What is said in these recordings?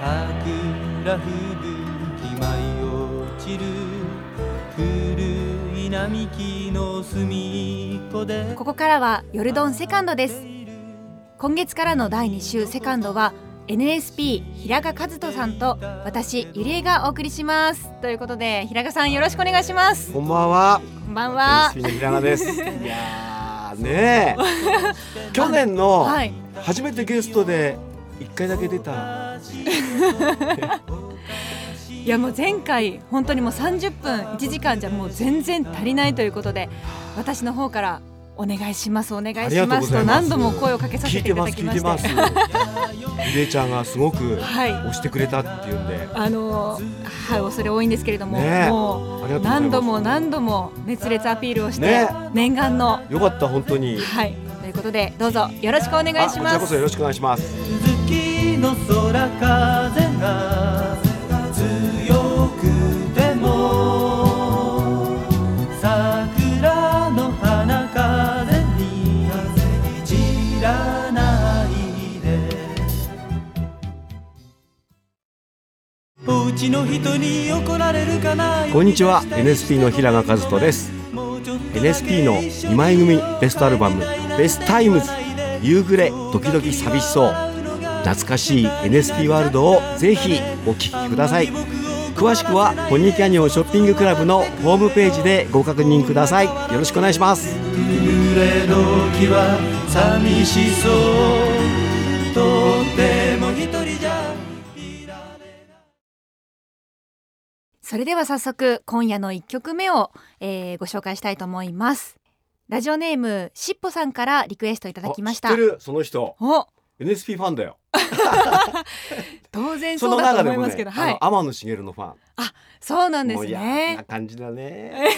桜吹雪舞い落ちる古い並木の隅っこでここからはヨルドンセカンドです今月からの第2週セカンドは NSP 平賀和人さんと私ゆりえがお送りしますということで平賀さんよろしくお願いしますこんばんは。こんばんは NSP の平賀です。いやーねえ。去年のはい初めてゲストで一回だけ出た。いやもう前回本当にもう30分1時間じゃもう全然足りないということで私の方からお願いしますお願いしますと何度も声をかけさせていただきまして聞いてでちゃんがすごくはい。押してくれたっていうんで。あのはい恐れ多いんですけれども、ねえ。もう何度も何度も熱烈アピールをして、ね念願の。よかった本当に。はい。ということでどうぞよろしくお願いしあこちますらこそよろしくお願いします。ちの人に怒られるかなこんにちは NSP の平賀和人です。NSP の2枚組ベストアルバム「ベストタイムズ夕暮れ時々寂しそう」懐かしい NSP ワールドをぜひお聴きください。詳しくはポニーキャニオンショッピングクラブのホームページでご確認ください。よろしくお願いしますそれでは早速今夜の1曲目を、えーご紹介したいと思います。ラジオネームしっぽさんからリクエストいただきました。あ知ってるその人。お。NSP ファンだよ。当然そうだと思いますけど、はい。天野茂のファン。そうなんですもう嫌なね感じだね。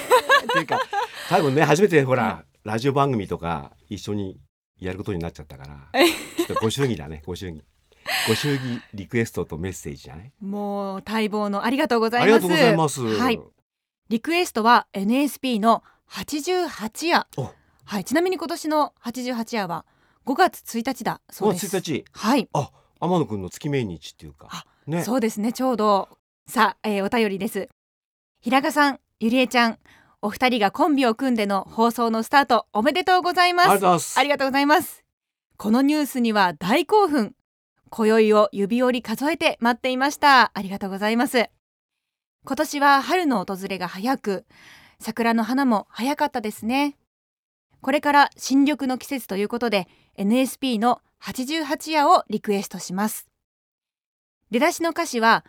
っていうか多分ね初めてほらラジオ番組とか一緒にやることになっちゃったから ちょっとご祝儀だねご祝儀 ご祝儀リクエストとメッセージじゃない？もう待望のありがとうございます。ありがとうございます。はい。リクエストは NSP の88夜。お。はい。ちなみに今年の88夜は5月1日だそう5です。月1日。はい、天野くんの月命日っていうか。あね。そうですね。ちょうど。さあ、えーお便りです。平賀さんゆりえちゃんお二人がコンビを組んでの放送のスタートおめでとうございます。ありがとうございます。ありがとうございます。このニュースには大興奮今宵を指折り数えて待っていました。ありがとうございます。今年は春の訪れが早く桜の花も早かったですね。これから新緑の季節ということで NSP の88夜をリクエストします。出だしの歌詞は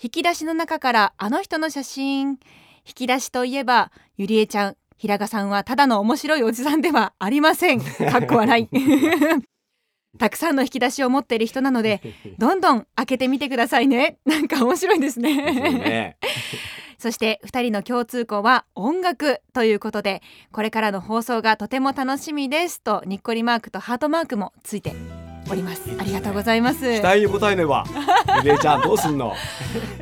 引き出しの中からあの人の写真。引き出しといえばゆりえちゃん平賀さんはただの面白いおじさんではありません。かっこ笑い。たくさんの引き出しを持っている人なので どんどん開けてみてくださいね。なんか面白いですね。ね。そして2人の共通項は音楽ということでこれからの放送がとても楽しみですとにっこりマークとハートマークもついております。ありがとうございます。期待に応えねばゆちゃんどうすんの？も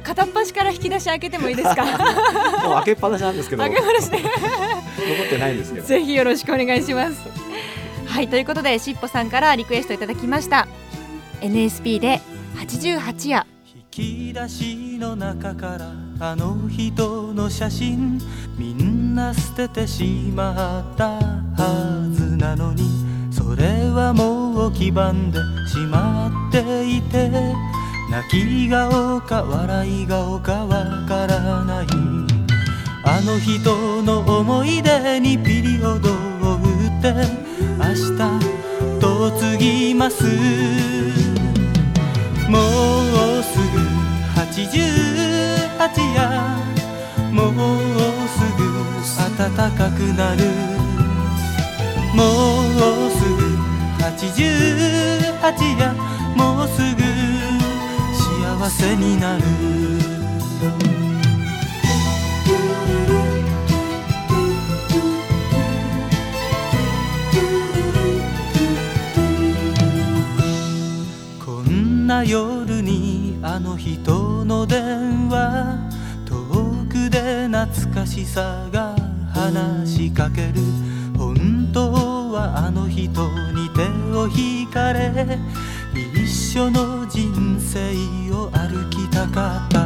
片っ端から引き出し開けてもいいですか？う開けっぱなしなんですけど。開残けましてってないんですけど。ぜひよろしくお願いしますはいということでしっぽさんからリクエストいただきました。NSP で88夜。引き出しの中からあの人の写真。みんな捨ててしまったはずなのに。それはもう黄ばんでしまっていて。泣き顔か笑い顔かわからない。あの人の思い出にピリオド。を打って明日嫁ぎます。もうすぐ88やもうすぐ暖かくなる。もうすぐ88やもうすぐ幸せになる。な夜にあの人の電話遠くで懐かしさが話しかける本当はあの人に手を引かれ一緒の人生を歩きたかった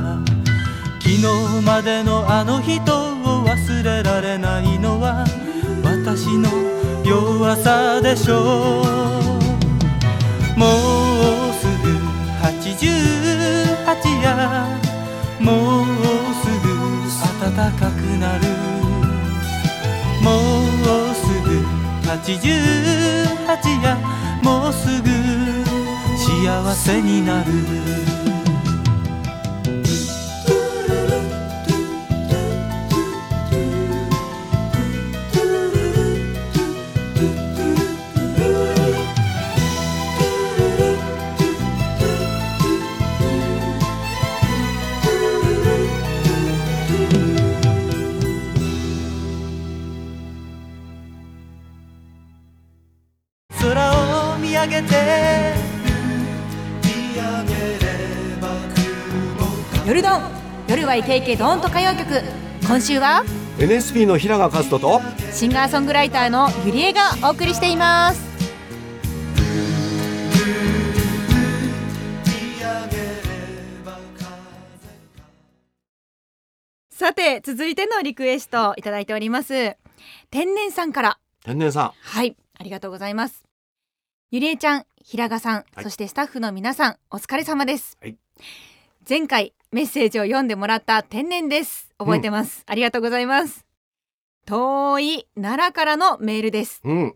昨日までのあの人を忘れられないのは私の弱さでしょうやもうすぐ暖かくなる。もうすぐ88やもうすぐ幸せになる。夜はイケイケドンと歌謡曲。今週は？NSP の平賀和人とシンガーソングライターのゆりえがお送りしています。さて続いてのリクエストいただいております。天然さんから。天然さはいありがとうございます。ゆりえちゃん平賀さん、はい。そしてスタッフの皆さんお疲れ様です、はい前回メッセージを読んでもらった天然です。覚えてます、ありがとうございます。遠い奈良からのメールです。んうん。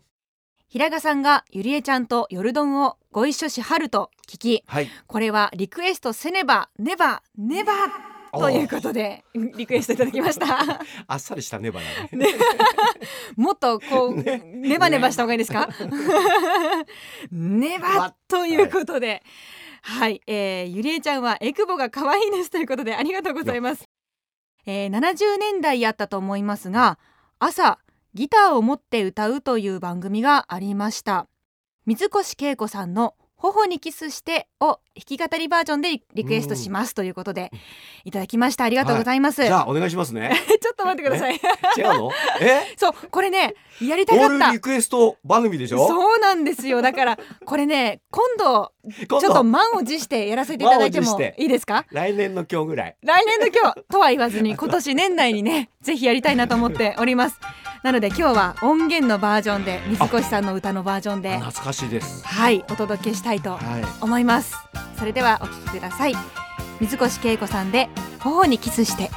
平賀さんがゆりえちゃんと夜丼をご一緒しはると聞きはい。これはリクエストせねばねばねばということでリクエストいただきました。あっさりしたネバだね。もっとこう、ネバネバした方がいいですか？ネバということではい、えー、ゆりえちゃんはエクボが可愛いですということでありがとうございます、えー、70年代やったと思いますが朝ギターを持って歌うという番組がありました。水越恵子さんの頬にキスしてを弾き語りバージョンでリクエストしますということでいただきました。ありがとうございます、じゃあお願いしますね。ちょっと待ってください。違うの？え？そうこれねやりたオかった。ールリクエスト番組でしょ？そうなんですよ。だからこれね今度今ちょっと度満を持してやらせていただいてもいいですか？来年の今日ぐらい。来年の今日とは言わずに今年年内にねぜひやりたいなと思っておりますなので今日は音源のバージョンで水越さんの歌のバージョンで懐かしいです。はいお届けしたいとはい思います。それではお聴きください。水越恵子さんで頬にキスして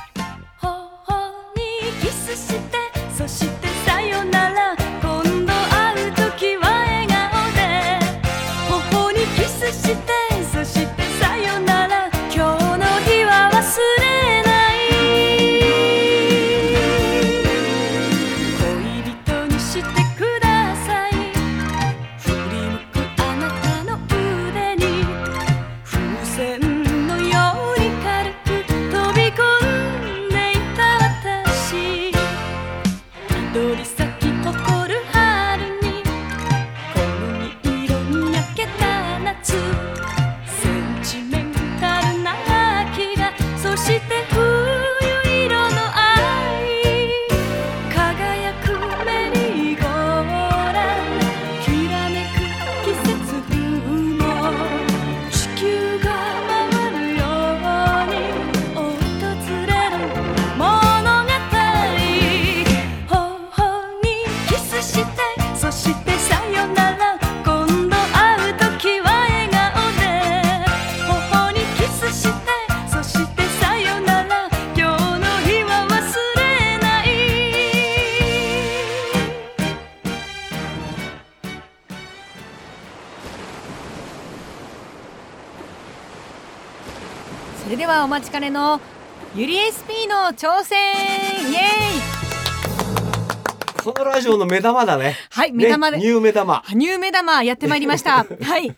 お待ちかねのゆり SP の挑戦!イエーイ!このラジオの目玉だね。はい目玉で、ね、ニュー目玉。羽生目玉やってまいりました。はい。ね。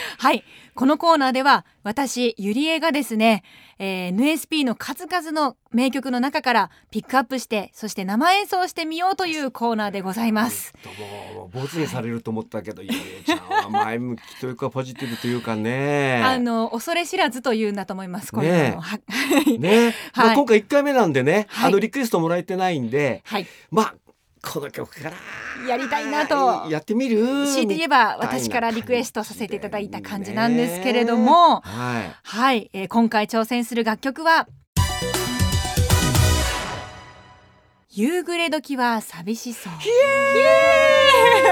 はいこのコーナーでは私ゆりえがですね、えー NSP の数々の名曲の中からピックアップしてそして生演奏してみようというコーナーでございますどうもボツにされると思ったけど、ゆりえちゃんは前向きというかポジティブというかね。あの恐れ知らずというんだと思いますこれねえはいね、まあ今回1回目なんでね、はいあのリクエストもらえてないんで、はいまあこの曲から。やりたいなと。やってみる？強いて言えば私からリクエストさせていただいた感じなんですけれども、はい。はい、えー今回挑戦する楽曲は夕暮れ時は寂しそう。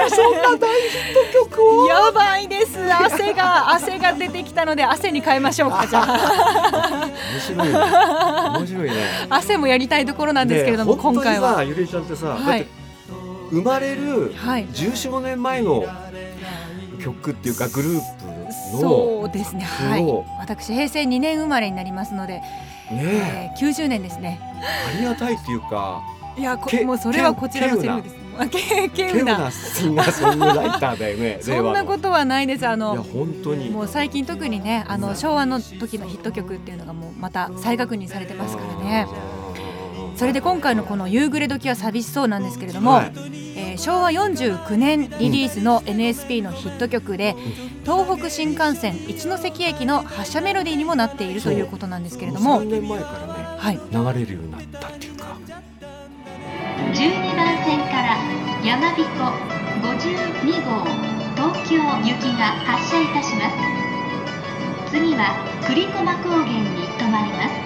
そんな大ヒット曲を？やばいです。汗が汗が出てきたので汗に変えましょうか じゃあ。面白いね。面白いね。汗もやりたいところなんですけれども、ね今回は。ゆりえちゃんってさ、はい生まれるはい。1415年前の曲っていうかグループのそうですね。はい。私平成2年生まれになりますので、ねえ。ー、90年ですね。ありがたいっていうかいやこけもうそれはこちらのセリフです。あけ稀け有うな。なシンガーソングライターだよね そんなことはないです。あいやの本当に。もう最近特にねあの昭和の時のヒット曲っていうのがもうまた再確認されてますからねそれで今回のこの「夕暮れ時は寂しそう」なんですけれども、はい。えー昭和49年リリースの NSP のヒット曲で、東北新幹線一ノ関駅の発車メロディーにもなっているということなんですけれども3年前からねはい。流れるようになったっていうか。12番線から山彦52号東京行きが発車いたします。次は栗駒高原に停まります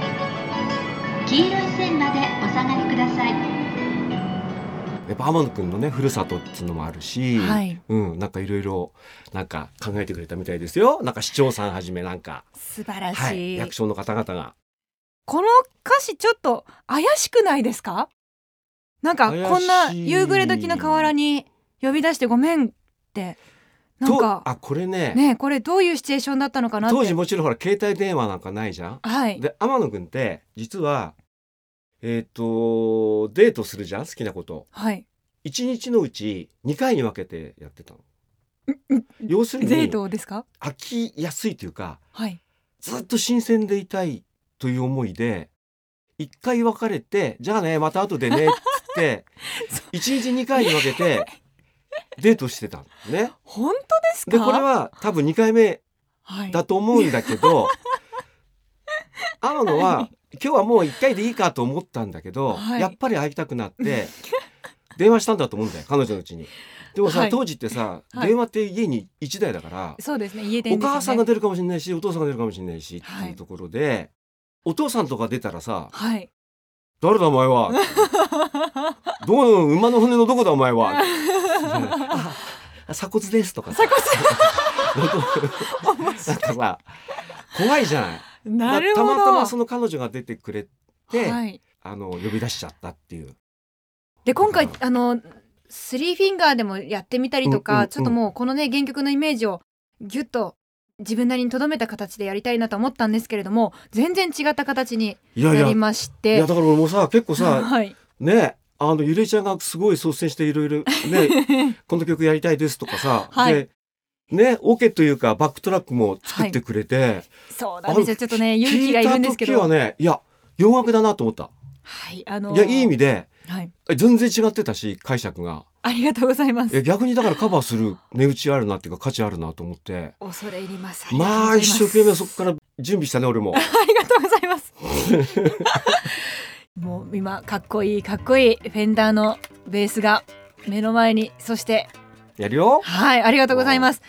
黄色い線までお下がりください。やっぱ天野くんのねふるさとっていうのもあるし、はい。うんなんかいろいろなんか考えてくれたみたいですよ。なんか市長さんはじめなんか。素晴らしい、はい。役所の方々が。この歌詞ちょっと怪しくないですか？なんかこんな夕暮れ時の河原に呼び出してごめんって。なんか。とあこれね。ねこれどういうシチュエーションだったのかなって。当時もちろんほら携帯電話なんかないじゃん。はい。で天野くんって実はえっ、とデートするじゃん？好きなこと。はい。1日のうち2回に分けてやってたの。要するデーにトですか？飽きやすいというかはい。ずっと新鮮でいたいという思いで一回別れてじゃあねまた後でねっ つって一日2回に分けてデートしてたのね。本当ですか？でこれは多分2回目はい。だと思うんだけど 天野は今日はもう1回でいいかと思ったんだけど、はい。やっぱり会いたくなって 電話したんだと思うんだよ彼女のうちに。でもさ、はい。当時ってさ、はい。電話って家に1台だからそうですね家でね。母さんが出るかもしれないしお父さんが出るかもしれないしってはいいうところで、お父さんとか出たらさはい「誰だお前は」どこの馬の骨のどこだお前は」あ鎖骨です」とかさ。面なん白かさ怖いじゃない。いなるほど。たまたまその彼女が出てくれて、はい。あの呼び出しちゃったっていう。で今回うんあのスリーフィンガーでもやってみたりとか、うんうん。うんちょっともうこのね原曲のイメージをギュッと自分なりに留めた形でやりたいなと思ったんですけれども全然違った形になりまして。やだから俺もさ結構さ はい、ねあのゆりえちゃんがすごい率先していろいろね この曲やりたいですとかさ、はい。でねオケというかバックトラックも作ってくれて、そうなんですよちょっとね勇気がいるんですけど聞いた時はねいや洋楽だなと思った。はいあのいやいい意味ではい全然違ってたし解釈が。ありがとうございまいやす逆にだからカバーする値打ちあるなっていうか価値あるなと思って。恐れ入りますまます一生懸命そこから準備したね俺も。ありがとうございます。もう今かっこいいかっこいいフェンダーのベースが目の前にそしてやるよ。はいありがとうございます。い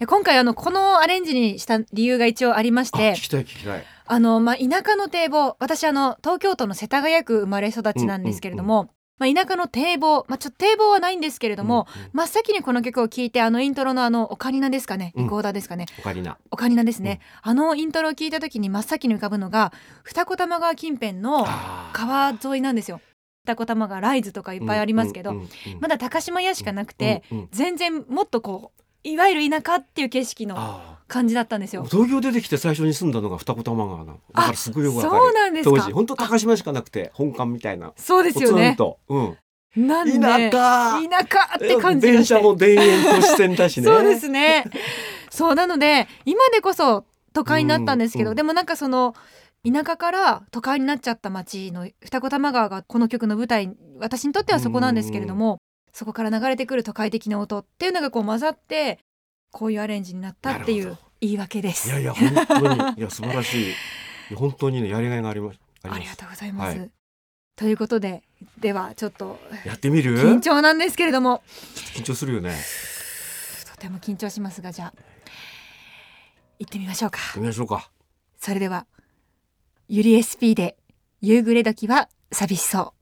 や今回あのこのアレンジにした理由が一応ありましてあ聞きたい聞きたい。あの、まあ、田舎の堤防私あの東京都の世田谷区生まれ育ちなんですけれども、まあ、田舎の堤防、まあ、ちょっと堤防はないんですけれども、うんうん。真っ先にこの曲を聴いてあのイントロのあのオカリナですかねうん。リコーダーですかね、オカリナ。オカリナですね、あのイントロを聞いた時に真っ先に浮かぶのが二子玉川近辺の川沿いなんですよ二子玉川ライズとかいっぱいありますけど、まだ高島屋しかなくて、全然もっとこういわゆる田舎っていう景色のあ感じだったんですよ。ー東京出てきて最初に住んだのが二子玉川なの。だからすごいよくわかる。そうなんですか。当時本当高島しかなくて本館みたいな。そうですよね。と、うん、なんで田舎。田舎って感じが電車も田園都市線だしね。そうですね。そうなので今でこそ都会になったんですけど、でもなんかその田舎から都会になっちゃった町の二子玉川がこの曲の舞台私にとってはそこなんですけれども、そこから流れてくる都会的な音っていうのがこう混ざってこういうアレンジになったっていう言い訳です。いやいや本当に。いや素晴らしい。本当にねやりがいがあります。ありがとうございます。はい。ということでではちょっとやってみる？緊張なんですけれども。緊張するよね。とても緊張しますがじゃあ行ってみましょうか。やってみましょうか。それではゆり SP で夕暮れ時は寂しそう。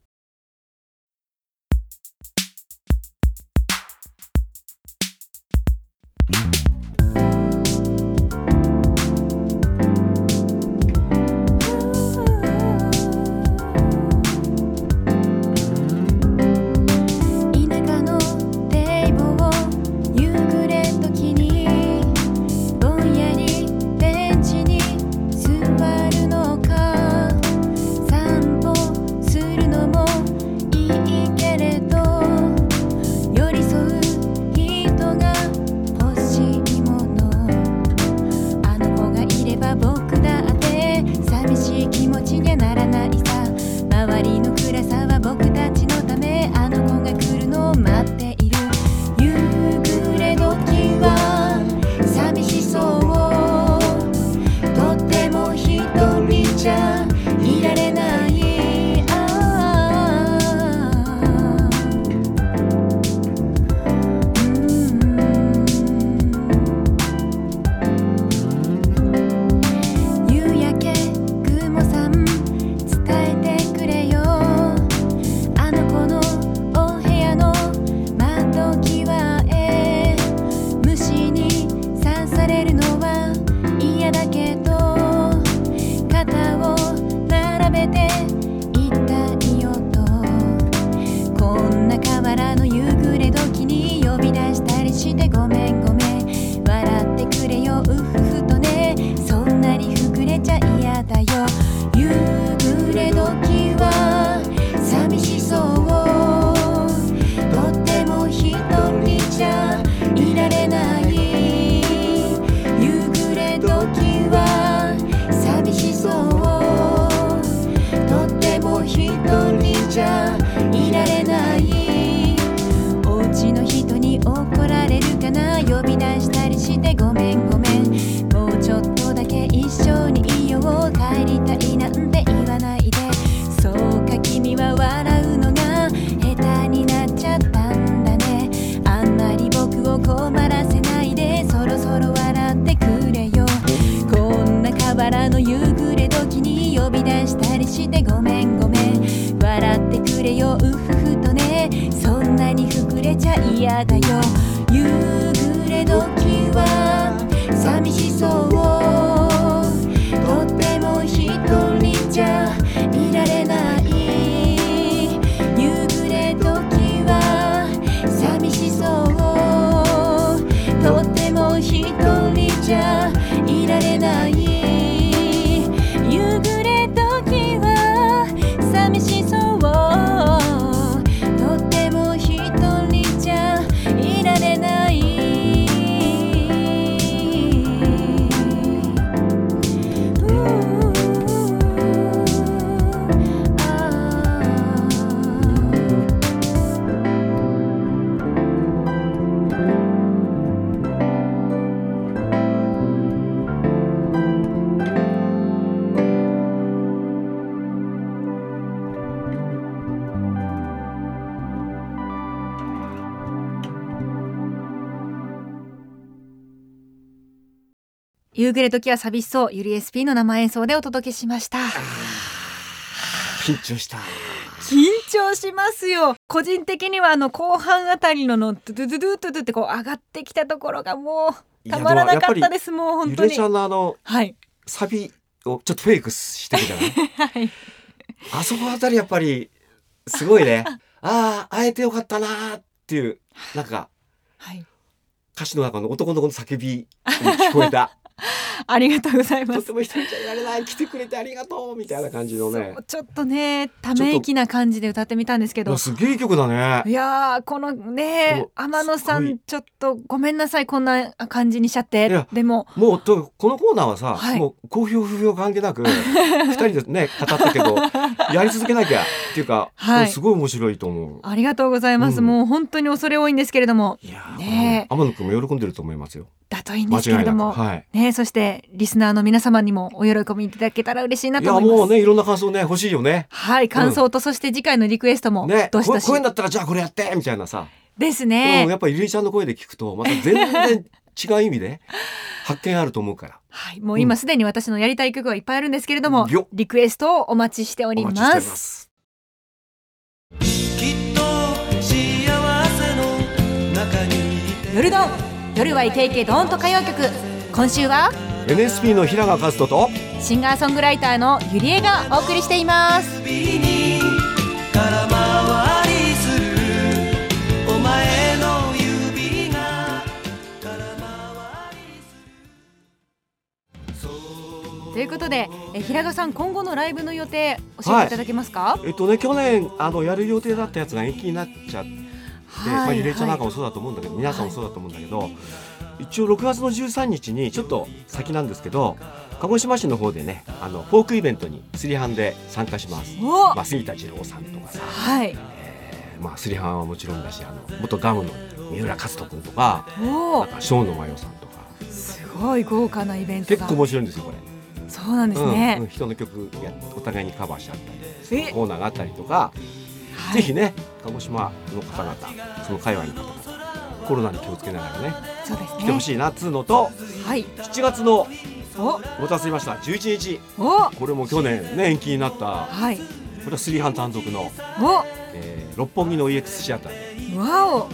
夕暮れ時は寂しそう。ゆり SP の生演奏でお届けしました。緊張した。緊張しますよ。個人的にはあの後半あたりののドゥドゥドゥドゥってこう上がってきたところがもうたまらなかったですもう本当に。ゆれちゃんのあのはい。サビをちょっとフェイクしてるじゃない？はい。あそこあたりやっぱりすごいね。ああ会えてよかったなーっていうなんかはい。歌詞の中の男の子の叫びに聞こえた ありがとうございます。とっても一人じゃいられない来てくれてありがとうみたいな感じのね。ちょっとねため息な感じで歌ってみたんですけど。すげえ曲だね。いやーこのねこ天野さんちょっとごめんなさいこんな感じにしちゃって。でももうとこのコーナーはさ、はい。もう好評不評関係なく二人でね 語ったけどやり続けなきゃっていうか、はい。すごい面白いと思う。ありがとうございます、うん。もう本当に恐れ多いんですけれども。いやー、ね天野くんも喜んでると思いますよ。だといいんですけ間違いなく。れども、はい。ねそしてでリスナーの皆様にもお喜びいただけたら嬉しいないとや思います。もうねいろんな感想ね欲しいよね。はい感想とそして次回のリクエストもねどしどし、ここういうんだったらじゃあこれやってみたいなさ、ですうん、ね、やっぱりゆりえちゃんの声で聞くとまた全然違う意味で 発見あると思うから。はい、もう今すでに私のやりたい曲はいっぱいあるんですけれども、よリクエストをお待ちしておおります。ます。きっと幸せの夜はイケイケドーンと歌謡曲今週は NSP の平賀和人とシンガーソングライターのゆりえがお送りしています。ということでえ平賀さん今後のライブの予定教えてい。ただけますか？えっとね去年あのやる予定だったやつが延期になっちゃって、まあ、ゆりえちゃんなんかはもそうだと思うんだけど、皆さんもそうだと思うんだけど、一応6月の13日にちょっと先なんですけど鹿児島市の方でねあのフォークイベントにスリハンで参加します。おまあ、杉田二郎さんとかさ、はい。えーまあ、スリハンはもちろんだしあの元ガムの三浦勝人君とかおなんか生野真世さんとか。すごい豪華なイベントが結構面白いんですよこれ。そうなんですうんうんね、人の曲やお互いにカバーし合ったりえ。コーナーがあったりとか、はい。ぜひね鹿児島の方々その界隈の方々コロナに気をつけながらねそうですね。来てほしいなっつうのとはい。7月のお。おたせました。11日。お。これも去年ね延期になったはい。これはスリーハン単独の、お。えー六本木の EX シアターでわお。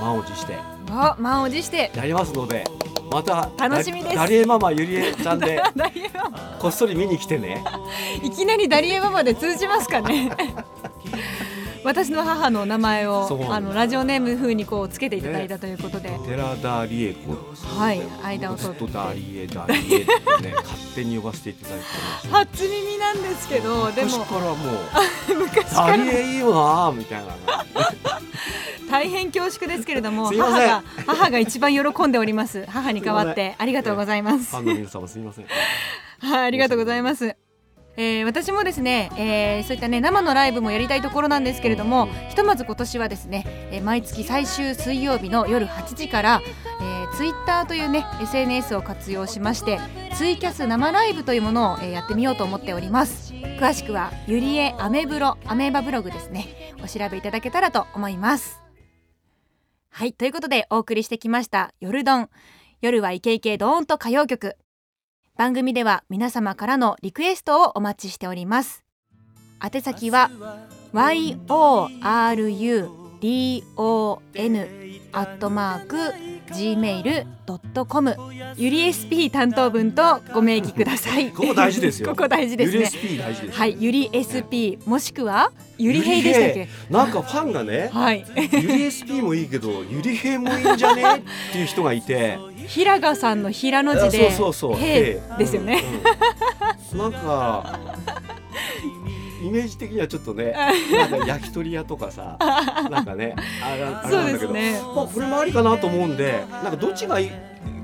満を持してわ満を持して。やりますのでまた楽しみです。ダリエママゆりえちゃんで ダリエママ。こっそり見に来てね。いきなりダリエママで通じますかね 私の母の名前をあのラジオネーム風にこうつけていただいたということで、寺田理恵子。はい間を取って。とダリエダリエってね勝手に呼ばせていただいて初耳なんですけどでも。昔からもう 昔から。ダリエいいよなみたいな。大変恐縮ですけれども母が母が一番喜んでおります。母に代わってありがとうございます。ファンの皆様すみません。はい、ありがとうございます。えー私もですね、えーそういったね生のライブもやりたいところなんですけれどもひとまず今年はですね、えー毎月最終水曜日の夜8時から、えー、ツイッターというね SNS を活用しましてツイキャス生ライブというものを、えーやってみようと思っております。詳しくはゆりえアメブロアメーバブログですね。お調べいただけたらと思います。はいということでお送りしてきました「夜ドン」夜はイケイケドーンと歌謡曲番組では皆様からのリクエストをお待ちしております。宛先は yorudon アットマーク gmail.com ゆり SP 担当文とご明記ください。ここ大事ですよ。ここ大事ですゆりね SP 大事ですはいゆり SP もしくはゆりへいでしたっけ？なんかファンがねはい。ゆり SP もいいけどゆりへいもいいんじゃね？っていう人がいて 平賀さんの平の字であそうそうそう。ですよね、うんうん。なんかイメージ的にはちょっとねなんか焼き鳥屋とかさなんかねあれあれなんだけど、そうですね。まあ、これもありかなと思うんでなんかどっちがいい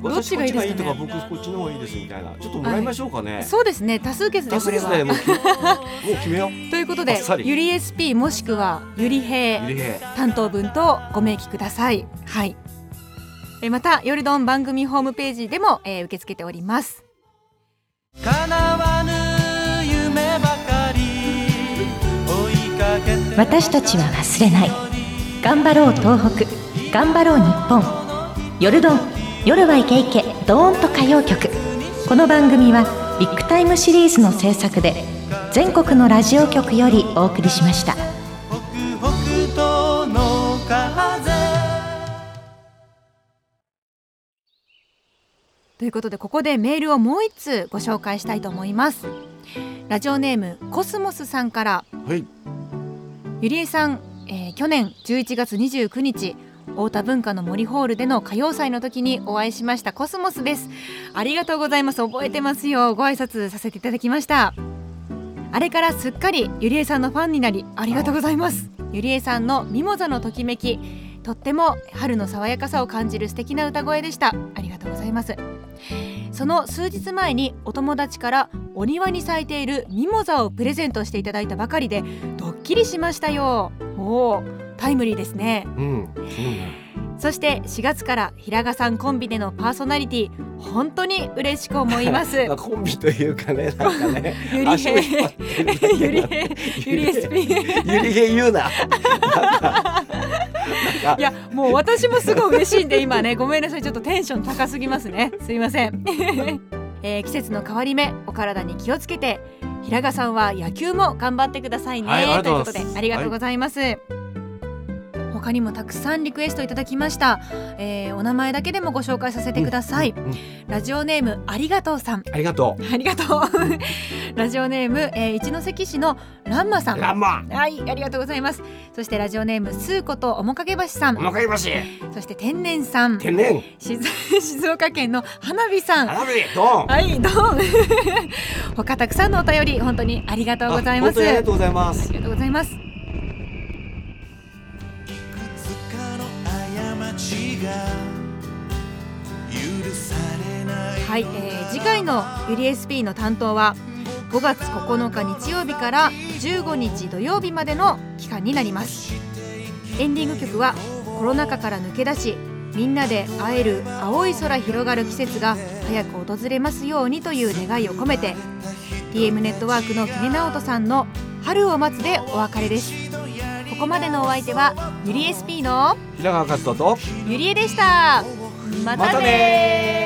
どっちがいいとか僕こっちの方がいいですみたいな。ちょっともらいましょうかね、そうですね。多数決で多数これは。決でもうきもう決めよう。ということでゆり SP もしくはゆりへいゆりへい。担当文とご明記ください。はい。えまた夜ドン番組ホームページでも、えー受け付けております。叶わぬ夢ばかり追いかけて私たちは忘れない。頑張ろう東北。頑張ろう日本。夜ドン。夜はイケイケ。ドーンと歌謡曲。この番組はビッグタイムシリーズの制作で全国のラジオ局よりお送りしましたということでここでメールをもう一通ご紹介したいと思います。ラジオネームコスモスさんから。はい。ゆりえさん、えー去年11月29日太田文化の森ホールでの歌謡祭の時にお会いしました。コスモスです。ありがとうございます。覚えてますよ。ご挨拶させていただきました。あれからすっかりゆりえさんのファンになりありがとうございます。ゆりえさんのミモザのときめきとっても春の爽やかさを感じる素敵な歌声でした。ありがとうございますその数日前にお友達からお庭に咲いているミモザをプレゼントしていただいたばかりでドッキリしましたよ。おおタイムリーですね。うんそして4月から平賀さんコンビでのパーソナリティ本当に嬉しく思います。まあコンビというかねなんかね ゆり足を引っ張ってるだけのゆりへゆり SP ゆりへ言うないやもう私もすごい嬉しいんで今ねごめんなさい。ちょっとテンション高すぎますね。すいません、えー季節の変わり目お体に気をつけて。平賀さんは野球も頑張ってくださいね、はいということでありがとうございます、他にもたくさんリクエストいただきました、えーお名前だけでもご紹介させてください、うんうん。ラジオネームありがとうさん。ありがとありがとう。ラジオネーム、えー一関市のランマさうん。ランマ。はいありがとうございます。そしてラジオネームスーこと面影橋さん。おまかりましそして天然さん。天然。静 静岡県の花火さん。花火ドン。はいどう 他たくさんのお便り本当にありがとうございます。ありがとうございます。ありがとうございますはい、えー次回のゆり SP の担当は5月9日日曜日から15日土曜日までの期間になります。エンディング曲はコロナ禍から抜け出しみんなで会える青い空広がる季節が早く訪れますようにという願いを込めて TM ネットワークの杵直人さんの「春を待つ」でお別れです。ここまでのお相手はゆり SP の平川和人とゆりえでした。またねまたね